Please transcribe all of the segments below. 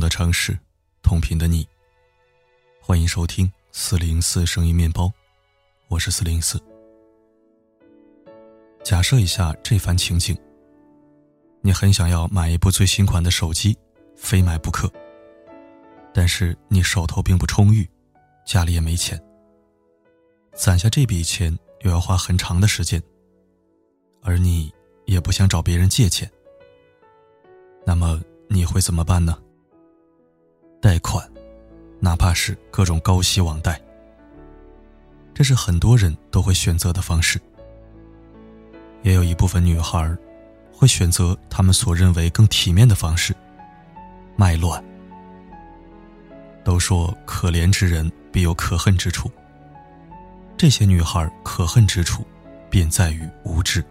的城市，同频的你。欢迎收听四零四声音面包，我是四零四。假设一下这番情景：你很想要买一部最新款的手机，非买不可。但是你手头并不充裕，家里也没钱。攒下这笔钱又要花很长的时间，而你也不想找别人借钱。那么你会怎么办呢？贷款，哪怕是各种高息网贷，这是很多人都会选择的方式。也有一部分女孩会选择他们所认为更体面的方式——卖卵。都说可怜之人必有可恨之处。这些女孩可恨之处，便在于无知。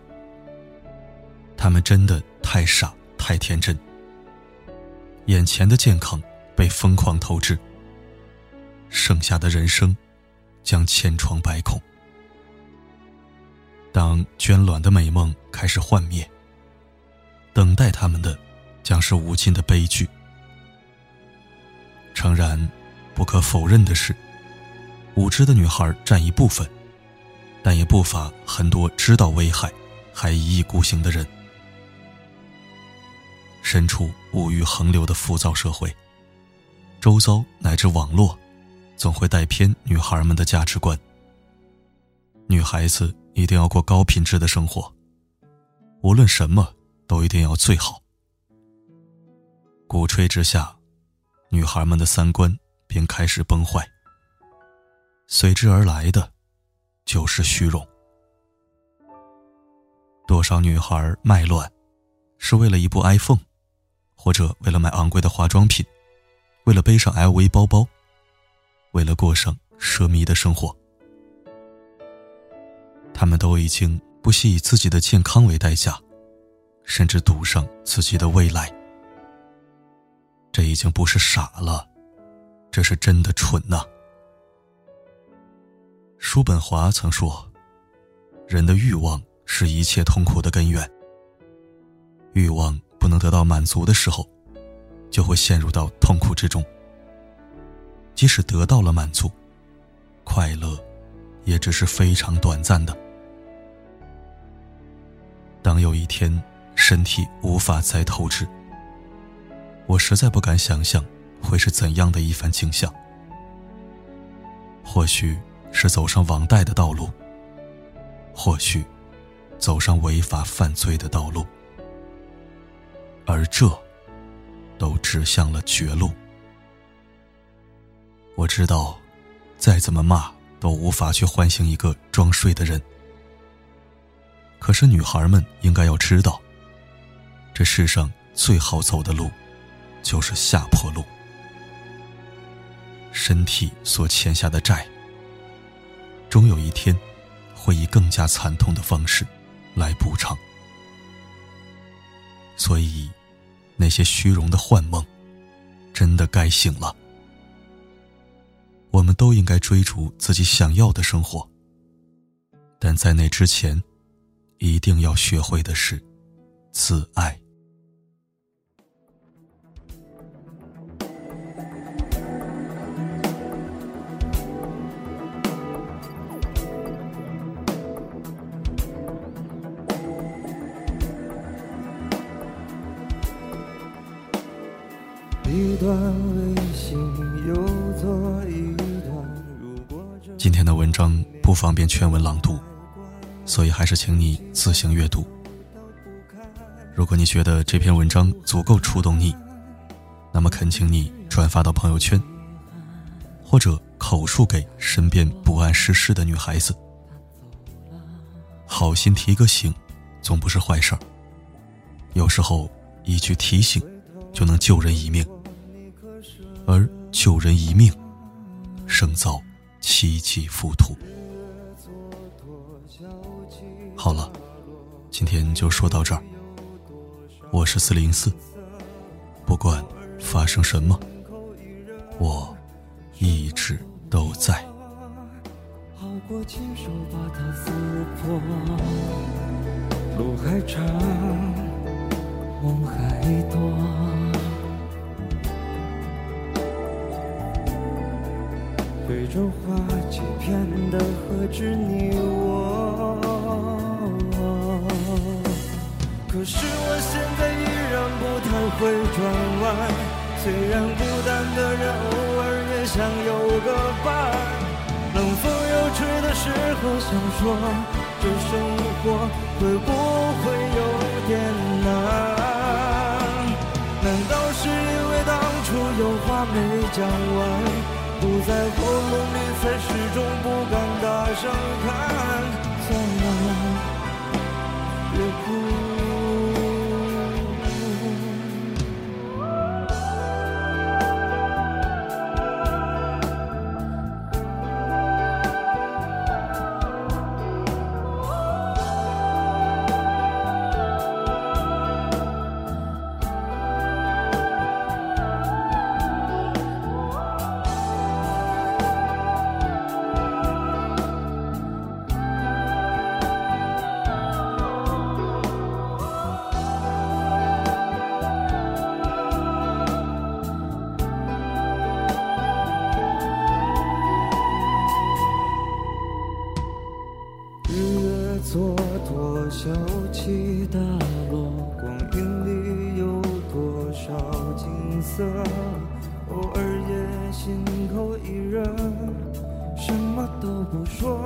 她们真的太傻。太天真，眼前的健康被疯狂透支，剩下的人生将千疮百孔。当捐卵的美梦开始幻灭，等待他们的将是无尽的悲剧。诚然，不可否认的是，无知的女孩占一部分，但也不乏很多知道危害还一意孤行的人。身处物欲横流的浮躁社会，周遭乃至网络，总会带偏女孩们的价值观。女孩子一定要过高品质的生活，无论什么都一定要最好。鼓吹之下，女孩们的三观便开始崩坏，随之而来的，就是虚荣。多少女孩卖乱，是为了一部 iPhone。或者为了买昂贵的化妆品，为了背上 LV 包包，为了过上奢靡的生活，他们都已经不惜以自己的健康为代价，甚至赌上自己的未来。这已经不是傻了，这是真的蠢呐。叔本华曾说：“人的欲望是一切痛苦的根源。”欲望。不能得到满足的时候，就会陷入到痛苦之中。即使得到了满足，快乐也只是非常短暂的。当有一天身体无法再透支，我实在不敢想象会是怎样的一番景象。或许是走上网贷的道路，或许走上违法犯罪的道路。而这，都指向了绝路。我知道，再怎么骂都无法去唤醒一个装睡的人。可是女孩们应该要知道，这世上最好走的路，就是下坡路。身体所欠下的债，终有一天，会以更加惨痛的方式来补偿。所以。那些虚荣的幻梦，真的该醒了。我们都应该追逐自己想要的生活，但在那之前，一定要学会的是自爱。今天的文章不方便全文朗读，所以还是请你自行阅读。如果你觉得这篇文章足够触动你，那么恳请你转发到朋友圈，或者口述给身边不谙世事的女孩子。好心提个醒，总不是坏事儿。有时候一句提醒，就能救人一命。而救人一命，胜造七级浮屠。好了，今天就说到这儿。我是四零四，不管发生什么，我一直都在。好过亲手把它撕破路还长，梦还对着花欺骗的何止你我？可是我现在依然不太会转弯，虽然孤单的人偶尔也想有个伴。冷风又吹的时候，想说这生活会不会有点难？难道是因为当初有话没讲完，堵在喉咙里，才始终不敢大声喊？算了，别哭。蹉跎，小起大落，光阴里有多少景色？偶尔也心口一热，什么都不说，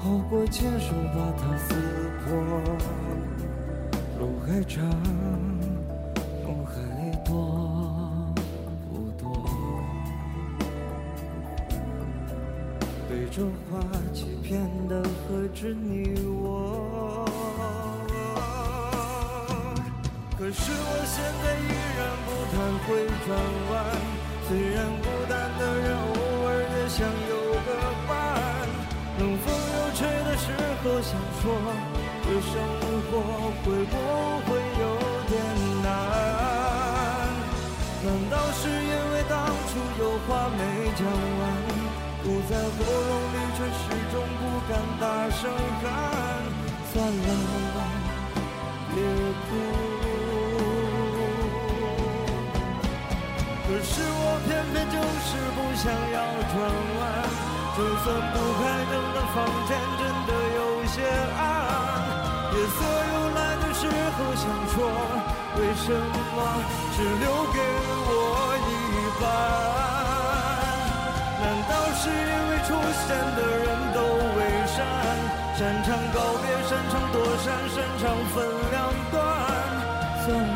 好过牵手把它撕破。路还长，梦还多。对着花欺骗的何止你我？可是我现在依然不太会转弯，虽然孤单的人偶尔也想有个伴。冷风又吹的时候，想说这生活会不会有点难？难道是因为当初有话没讲完？堵在喉咙里，却始终不敢大声喊。算了，别哭。可是我偏偏就是不想要转弯，就算不开灯的房间真的有些暗。夜色又来的时候，想说为什么只留给我一半？难道是因为出现的人都伪善，擅长告别，擅长躲闪，擅长分两段，算了。